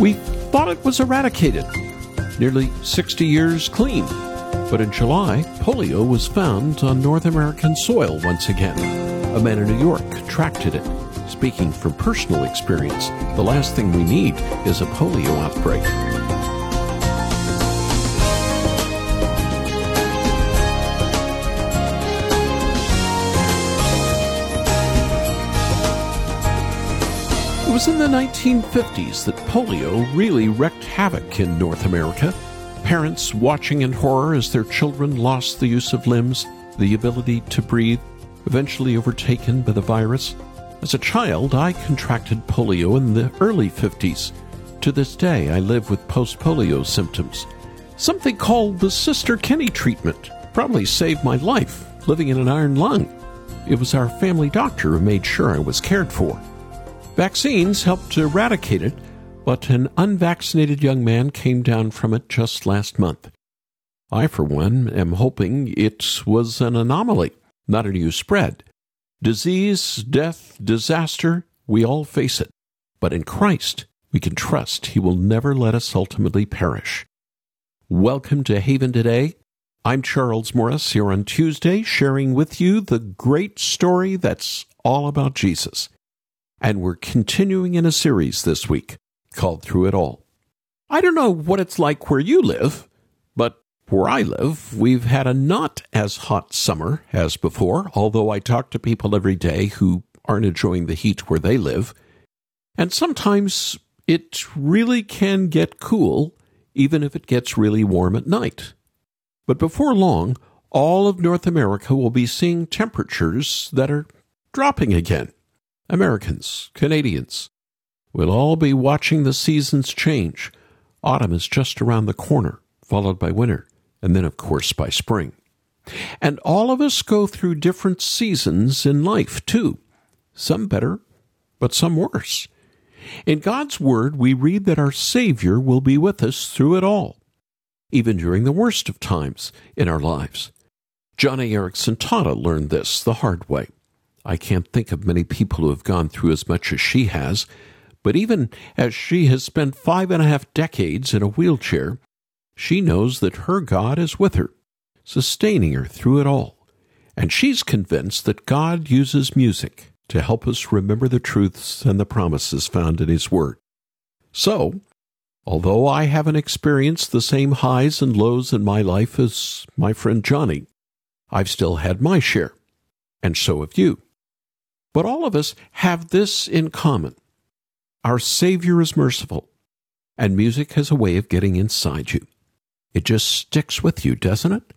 We thought it was eradicated, nearly 60 years clean. But in July, polio was found on North American soil once again. A man in New York contracted it. Speaking from personal experience, the last thing we need is a polio outbreak. Was in the 1950s that polio really wreaked havoc in North America. Parents watching in horror as their children lost the use of limbs, the ability to breathe, eventually overtaken by the virus. As a child, I contracted polio in the early 50s. To this day, I live with post polio symptoms. Something called the Sister Kenny treatment probably saved my life, living in an iron lung. It was our family doctor who made sure I was cared for. Vaccines helped to eradicate it, but an unvaccinated young man came down from it just last month. I, for one, am hoping it was an anomaly, not a new spread. Disease, death, disaster, we all face it. But in Christ, we can trust He will never let us ultimately perish. Welcome to Haven Today. I'm Charles Morris here on Tuesday, sharing with you the great story that's all about Jesus. And we're continuing in a series this week called Through It All. I don't know what it's like where you live, but where I live, we've had a not as hot summer as before, although I talk to people every day who aren't enjoying the heat where they live. And sometimes it really can get cool, even if it gets really warm at night. But before long, all of North America will be seeing temperatures that are dropping again. Americans, Canadians, we'll all be watching the seasons change. Autumn is just around the corner, followed by winter, and then, of course, by spring. And all of us go through different seasons in life, too. Some better, but some worse. In God's Word, we read that our Savior will be with us through it all, even during the worst of times in our lives. Joni Eareckson Tada learned this the hard way. I can't think of many people who have gone through as much as she has, but even as she has spent five and a half decades in a wheelchair, she knows that her God is with her, sustaining her through it all. And she's convinced that God uses music to help us remember the truths and the promises found in His Word. So, although I haven't experienced the same highs and lows in my life as my friend Joni, I've still had my share, and so have you. But all of us have this in common. Our Savior is merciful, and music has a way of getting inside you. It just sticks with you, doesn't it?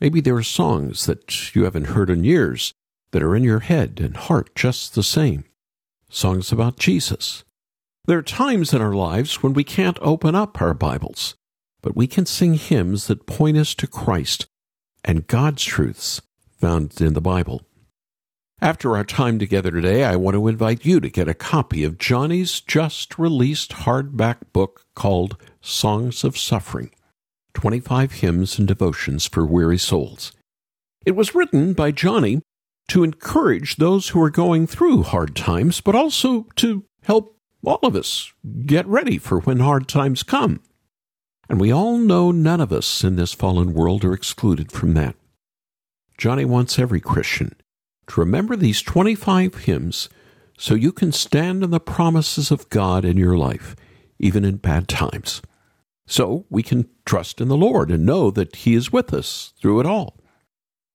Maybe there are songs that you haven't heard in years that are in your head and heart just the same. Songs about Jesus. There are times in our lives when we can't open up our Bibles, but we can sing hymns that point us to Christ and God's truths found in the Bible. After our time together today, I want to invite you to get a copy of Joni's just released hardback book called Songs of Suffering 25 Hymns and Devotions for Weary Souls. It was written by Joni to encourage those who are going through hard times, but also to help all of us get ready for when hard times come. And we all know none of us in this fallen world are excluded from that. Joni wants every Christian to remember these 25 hymns so you can stand on the promises of God in your life, even in bad times. So we can trust in the Lord and know that He is with us through it all.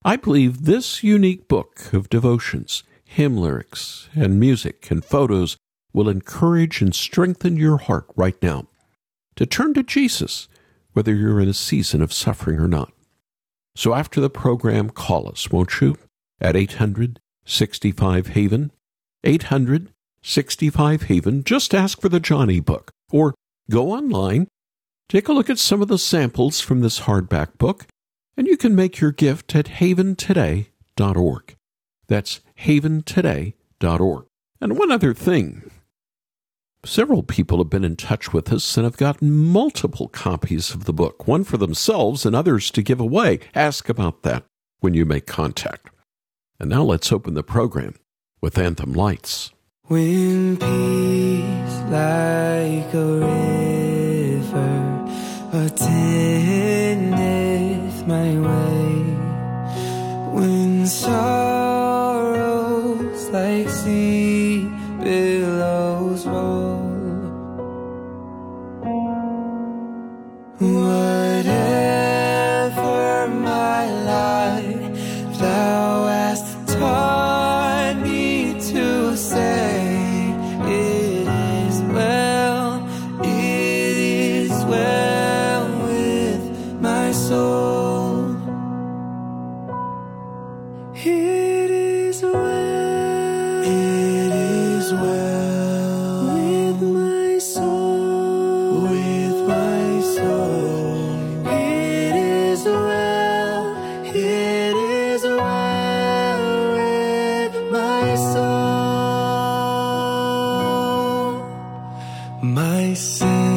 I believe this unique book of devotions, hymn lyrics, and music and photos will encourage and strengthen your heart right now to turn to Jesus, whether you're in a season of suffering or not. So after the program, call us, won't you? At 800 65 Haven. 800 65 Haven. Just ask for the Joni book or go online, take a look at some of the samples from this hardback book, and you can make your gift at haventoday.org. That's haventoday.org. And one other thing. Several people have been in touch with us and have gotten multiple copies of the book, one for themselves and others to give away. Ask about that when you make contact. And now let's open the program with Anthem Lights. When peace like a river attends my soul. My sin,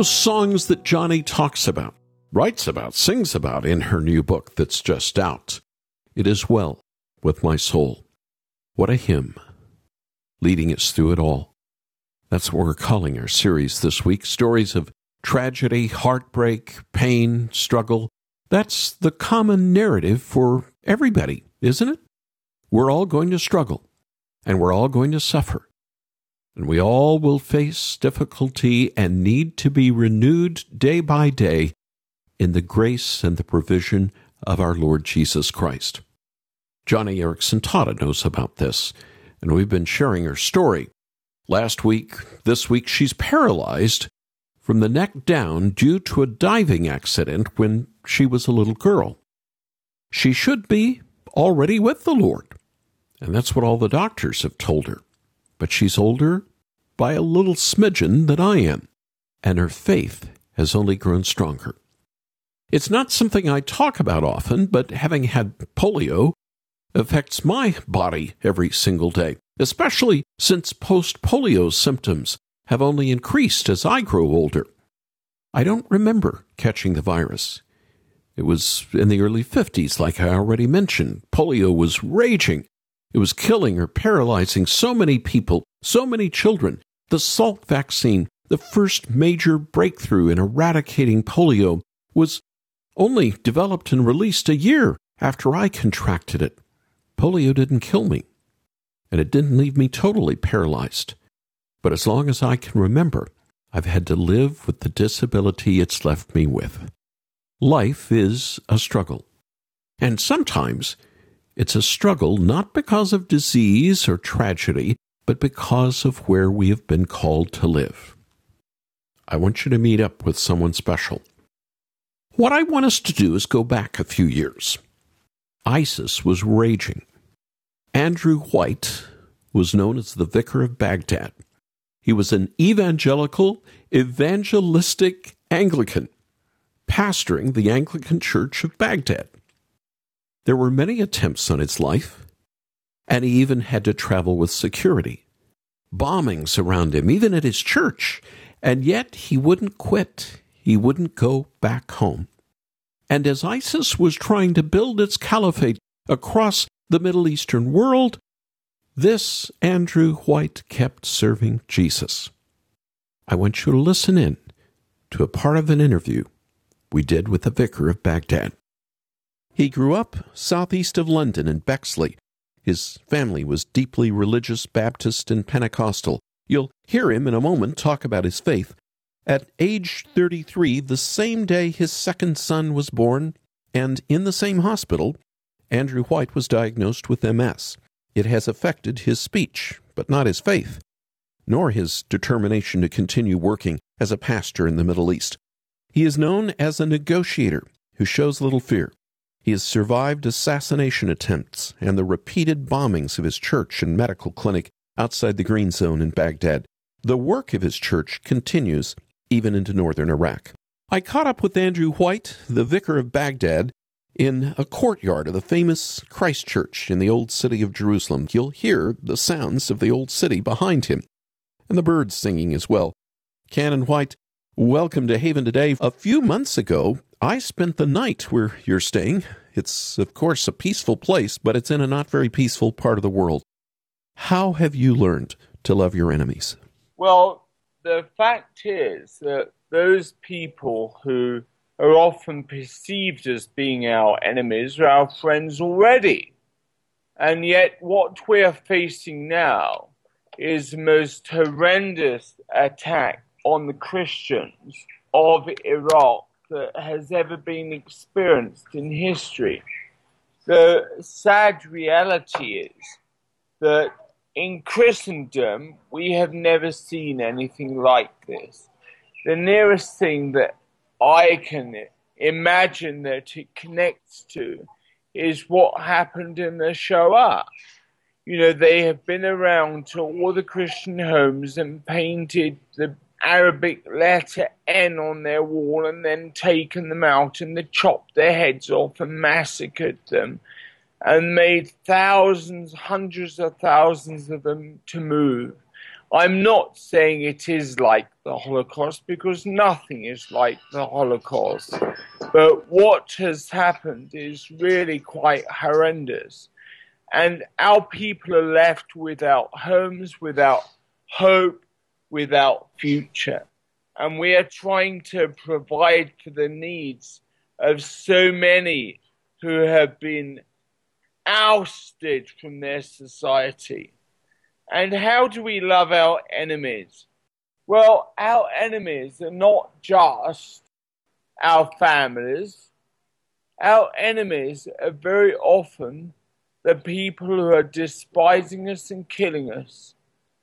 those songs that Joni talks about, writes about, sings about in her new book that's just out. It is well with my soul. What a hymn, leading us through it all. That's what we're calling our series this week stories of tragedy, heartbreak, pain, struggle. That's the common narrative for everybody, isn't it? We're all going to struggle, and we're all going to suffer. And we all will face difficulty and need to be renewed day by day in the grace and the provision of our Lord Jesus Christ. Joni Eareckson Tada knows about this, and we've been sharing her story. Last week, this week, she's paralyzed from the neck down due to a diving accident when she was a little girl. She should be already with the Lord, and that's what all the doctors have told her. But she's older by a little smidgen than I am, and her faith has only grown stronger. It's not something I talk about often, but having had polio affects my body every single day, especially since post polio symptoms have only increased as I grow older. I don't remember catching the virus. It was in the early 50s, like I already mentioned. Polio was raging. It was killing or paralyzing so many people, so many children. The Salk vaccine, the first major breakthrough in eradicating polio, was only developed and released a year after I contracted it. Polio didn't kill me, and it didn't leave me totally paralyzed. But as long as I can remember, I've had to live with the disability it's left me with. Life is a struggle. And sometimes it's a struggle not because of disease or tragedy, but because of where we have been called to live. I want you to meet up with someone special. What I want us to do is go back a few years. ISIS was raging. Andrew White was known as the Vicar of Baghdad. He was an evangelical, evangelistic Anglican, pastoring the Anglican Church of Baghdad. There were many attempts on his life, and he even had to travel with security. Bombings around him, even at his church, and yet he wouldn't quit. He wouldn't go back home. And as ISIS was trying to build its caliphate across the Middle Eastern world, this Andrew White kept serving Jesus. I want you to listen in to a part of an interview we did with the vicar of Baghdad. He grew up southeast of London in Bexley. His family was deeply religious, Baptist, and Pentecostal. You'll hear him in a moment talk about his faith. At age 33, the same day his second son was born, and in the same hospital, Andrew White was diagnosed with MS. It has affected his speech, but not his faith, nor his determination to continue working as a pastor in the Middle East. He is known as a negotiator who shows little fear. He has survived assassination attempts and the repeated bombings of his church and medical clinic outside the Green Zone in Baghdad. The work of his church continues even into northern Iraq. I caught up with Andrew White, the vicar of Baghdad, in a courtyard of the famous Christ Church in the old city of Jerusalem. You'll hear the sounds of the old city behind him, and the birds singing as well. Canon White, welcome to Haven today. A few months ago, I spent the night where you're staying. It's, of course, a peaceful place, but it's in a not very peaceful part of the world. How have you learned to love your enemies? Well, the fact is that those people who are often perceived as being our enemies are our friends already. And yet, what we are facing now is the most horrendous attack on the Christians of Iraq that has ever been experienced in history. The sad reality is that in Christendom, we have never seen anything like this. The nearest thing that I can imagine that it connects to is what happened in the Shoah. You know, they have been around to all the Christian homes and painted the Arabic letter N on their wall and then taken them out and they chopped their heads off and massacred them and made thousands, hundreds of thousands of them to move. I'm not saying it is like the Holocaust because nothing is like the Holocaust. But what has happened is really quite horrendous. And our people are left without homes, without hope, without future. And we are trying to provide for the needs of so many who have been ousted from their society. And how do we love our enemies? Well, our enemies are not just our families. Our enemies are very often the people who are despising us and killing us.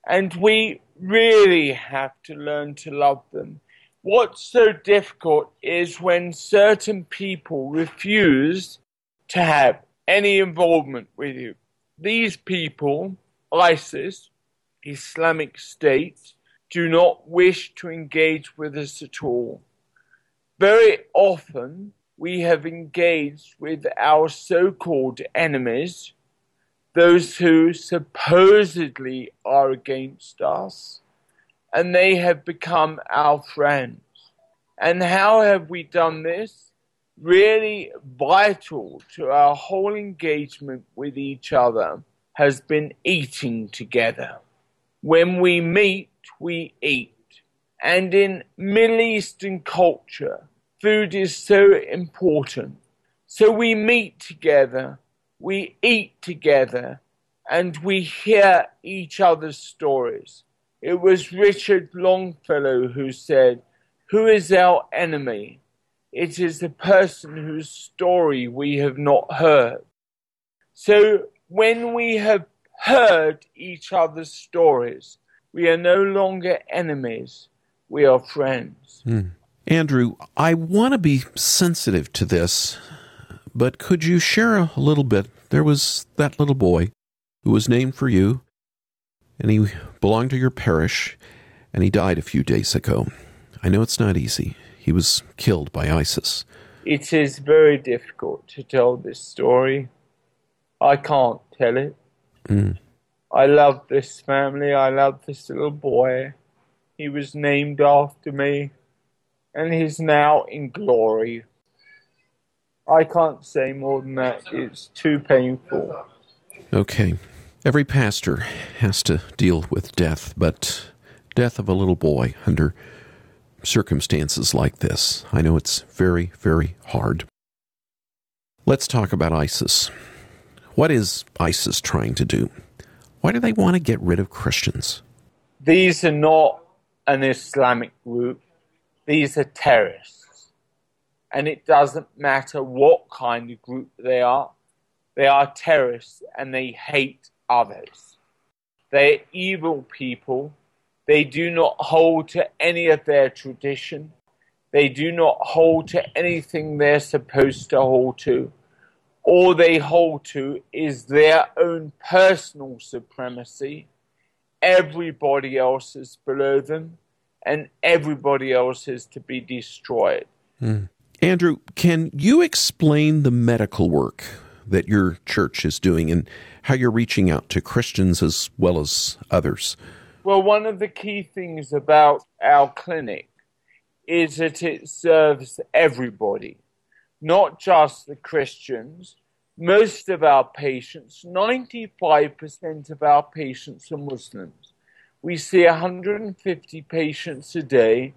And we really have to learn to love them. What's so difficult is when certain people refuse to have any involvement with you. These people ISIS, Islamic State, do not wish to engage with us at all. Very often, we have engaged with our so called enemies, those who supposedly are against us, and they have become our friends. And how have we done this? Really vital to our whole engagement with each other has been eating together. When we meet, we eat. And in Middle Eastern culture, food is so important. So we meet together, we eat together, and we hear each other's stories. It was Richard Longfellow who said, Who is our enemy? It is the person whose story we have not heard. So when we have heard each other's stories, we are no longer enemies, we are friends. Hmm. Andrew, I want to be sensitive to this, but could you share a little bit? There was that little boy who was named for you, and he belonged to your parish, and he died a few days ago. I know it's not easy. He was killed by ISIS. It is very difficult to tell this story. I can't tell it. Mm. I love this family. I love this little boy. He was named after me and he's now in glory. I can't say more than that. It's too painful. Okay. Every pastor has to deal with death, but death of a little boy under circumstances like this, I know it's very, very hard. Let's talk about ISIS. What is ISIS trying to do? Why do they want to get rid of Christians? These are not an Islamic group. These are terrorists. And it doesn't matter what kind of group they are, they are terrorists and they hate others. They're evil people. They do not hold to any of their tradition. They do not hold to anything they're supposed to hold to. All they hold to is their own personal supremacy. Everybody else is below them and everybody else is to be destroyed. Mm. Andrew, can you explain the medical work that your church is doing and how you're reaching out to Christians as well as others? Well, one of the key things about our clinic is that it serves everybody, not just the Christians. Most of our patients, 95% of our patients are Muslims. We see 150 patients a day.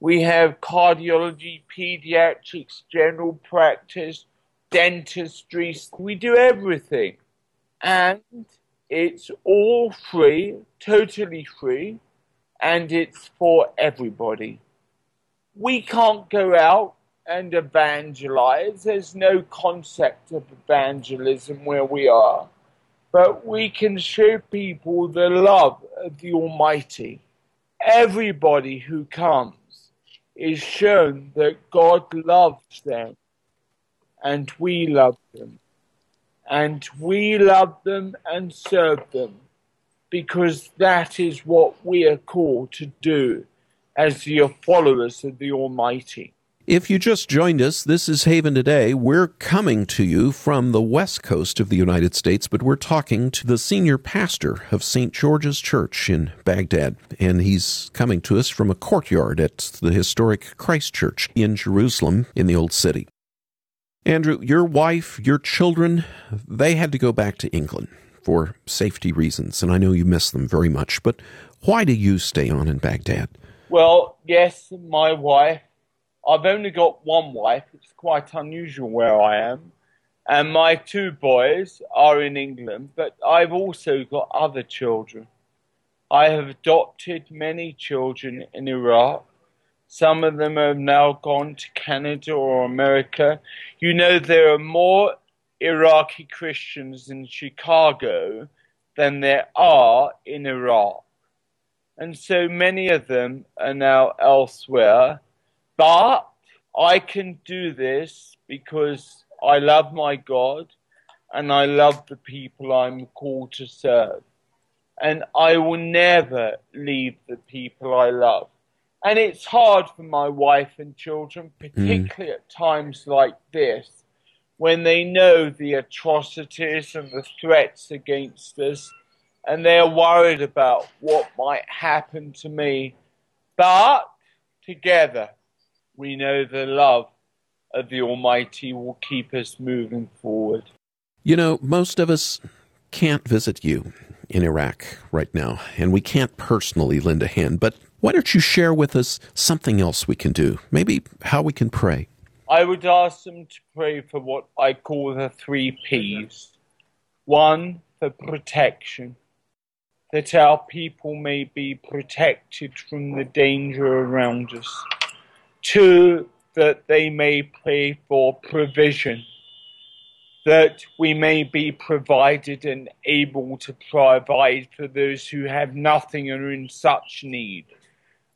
We have cardiology, pediatrics, general practice, dentistry. We do everything. And it's all free, totally free, and it's for everybody. We can't go out and evangelize. There's no concept of evangelism where we are but we can show people the love of the Almighty. Everybody who comes is shown that God loves them and we love them. And we love them and serve them because that is what we are called to do as the followers of the Almighty. If you just joined us, this is Haven Today. We're coming to you from the west coast of the United States, but we're talking to the senior pastor of St. George's Church in Baghdad. And he's coming to us from a courtyard at the historic Christ Church in Jerusalem in the Old City. Andrew, your wife, your children, they had to go back to England for safety reasons, and I know you miss them very much, but why do you stay on in Baghdad? Well, yes, my wife I've only got one wife. It's quite unusual where I am. And my two boys are in England, but I've also got other children. I have adopted many children in Iraq. Some of them have now gone to Canada or America. You know, there are more Iraqi Christians in Chicago than there are in Iraq. And so many of them are now elsewhere. But I can do this because I love my God and I love the people I'm called to serve. And I will never leave the people I love. And it's hard for my wife and children, particularly mm. at times like this, when they know the atrocities and the threats against us, and they're worried about what might happen to me. But together, we know the love of the Almighty will keep us moving forward. You know, most of us can't visit you in Iraq right now, and we can't personally lend a hand, but why don't you share with us something else we can do? Maybe how we can pray. I would ask them to pray for what I call the three P's. One, for protection, that our people may be protected from the danger around us. Two, that they may pray for provision, that we may be provided and able to provide for those who have nothing and are in such need.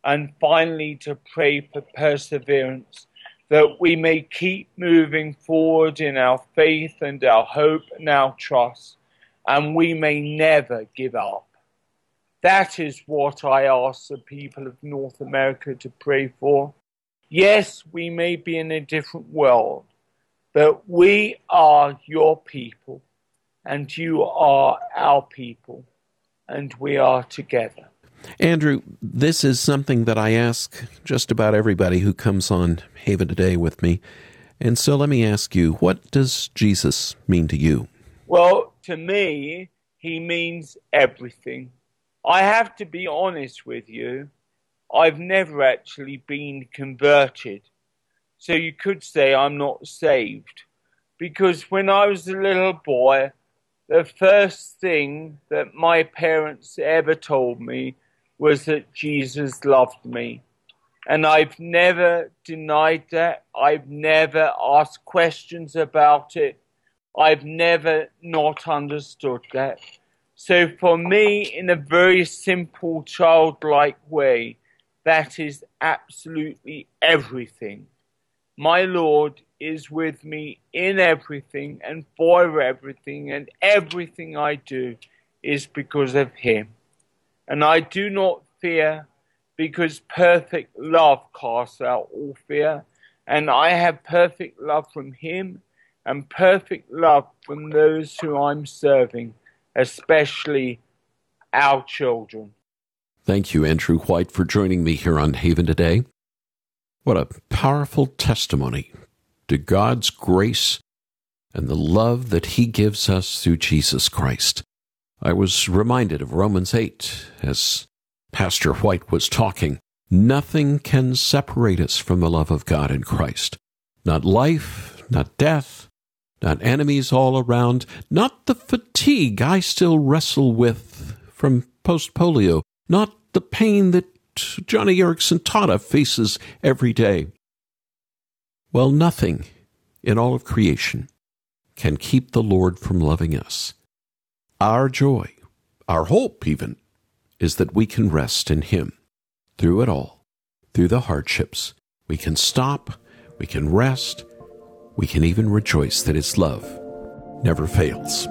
And finally, to pray for perseverance, that we may keep moving forward in our faith and our hope and our trust, and we may never give up. That is what I ask the people of North America to pray for. Yes, we may be in a different world, but we are your people, and you are our people, and we are together. Andrew, this is something that I ask just about everybody who comes on Haven Today with me. And so let me ask you, what does Jesus mean to you? Well, to me, he means everything. I have to be honest with you. I've never actually been converted. So you could say I'm not saved. Because when I was a little boy, the first thing that my parents ever told me was that Jesus loved me. And I've never denied that. I've never asked questions about it. I've never not understood that. So for me, in a very simple childlike way, that is absolutely everything. My Lord is with me in everything and for everything, and everything I do is because of Him. And I do not fear because perfect love casts out all fear. And I have perfect love from Him and perfect love from those who I'm serving especially our children. Thank you, Andrew White, for joining me here on Haven today. What a powerful testimony to God's grace and the love that He gives us through Jesus Christ. I was reminded of Romans 8 as Pastor White was talking. Nothing can separate us from the love of God in Christ. Not life, not death, not enemies all around, not the fatigue I still wrestle with from post polio, not the pain that Joni Eareckson Tada faces every day. Well, nothing in all of creation can keep the Lord from loving us. Our joy, our hope even, is that we can rest in Him through it all, through the hardships. We can stop, we can rest, we can even rejoice that His love never fails.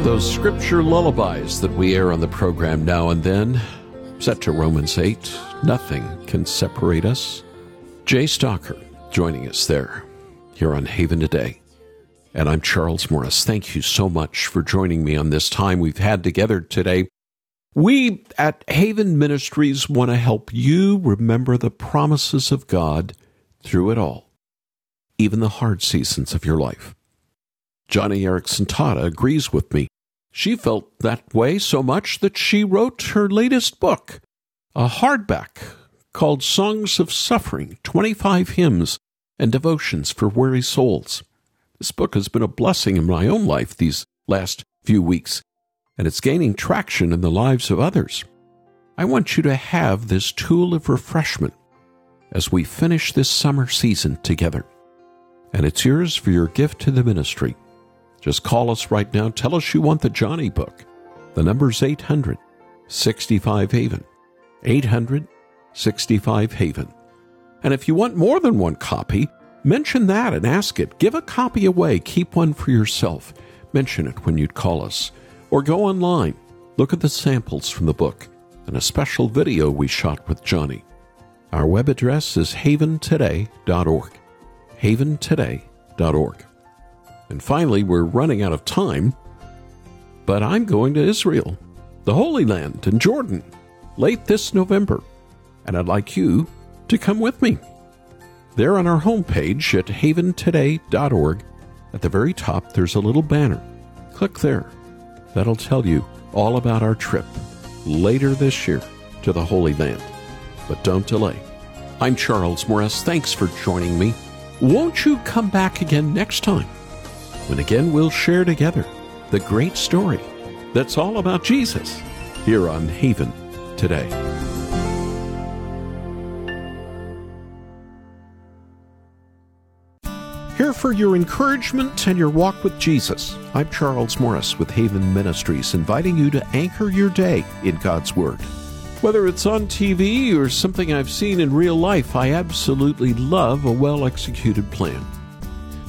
Of those scripture lullabies that we air on the program now and then, set to Romans 8 Nothing can separate us. Jay Stocker joining us there, here on Haven Today. And I'm Charles Morris. Thank you so much for joining me on this time we've had together today. We at Haven Ministries want to help you remember the promises of God through it all, even the hard seasons of your life. Joni Eareckson Tada agrees with me. She felt that way so much that she wrote her latest book, a hardback called Songs of Suffering 25 Hymns and Devotions for Weary Souls. This book has been a blessing in my own life these last few weeks, and it's gaining traction in the lives of others. I want you to have this tool of refreshment as we finish this summer season together. And it's yours for your gift to the ministry. Just call us right now. Tell us you want the Joni book. The number's 800 65 Haven. 800 65 Haven. And if you want more than one copy, mention that and ask it. Give a copy away. Keep one for yourself. Mention it when you'd call us. Or go online. Look at the samples from the book and a special video we shot with Joni. Our web address is haventoday.org. Haventoday.org. And finally, we're running out of time, but I'm going to Israel, the Holy Land, and Jordan late this November, and I'd like you to come with me. There on our homepage at haventoday.org, at the very top, there's a little banner. Click there. That'll tell you all about our trip later this year to the Holy Land. But don't delay. I'm Charles Morris. Thanks for joining me. Won't you come back again next time? When again we'll share together the great story that's all about Jesus here on Haven today. Here for your encouragement and your walk with Jesus. I'm Charles Morris with Haven Ministries, inviting you to anchor your day in God's Word. Whether it's on TV or something I've seen in real life, I absolutely love a well executed plan.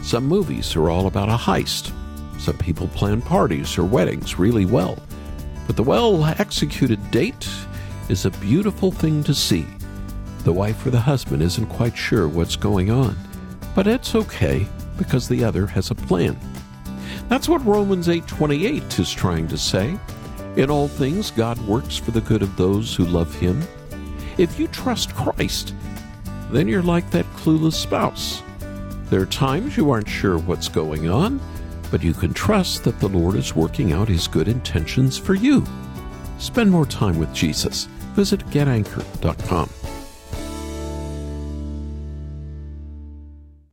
Some movies are all about a heist. Some people plan parties or weddings really well. But the well executed date is a beautiful thing to see. The wife or the husband isn't quite sure what's going on, but it's okay because the other has a plan. That's what Romans 8:28 is trying to say. In all things God works for the good of those who love him. If you trust Christ, then you're like that clueless spouse. There are times you aren't sure what's going on, but you can trust that the Lord is working out his good intentions for you. Spend more time with Jesus. Visit getanchor.com.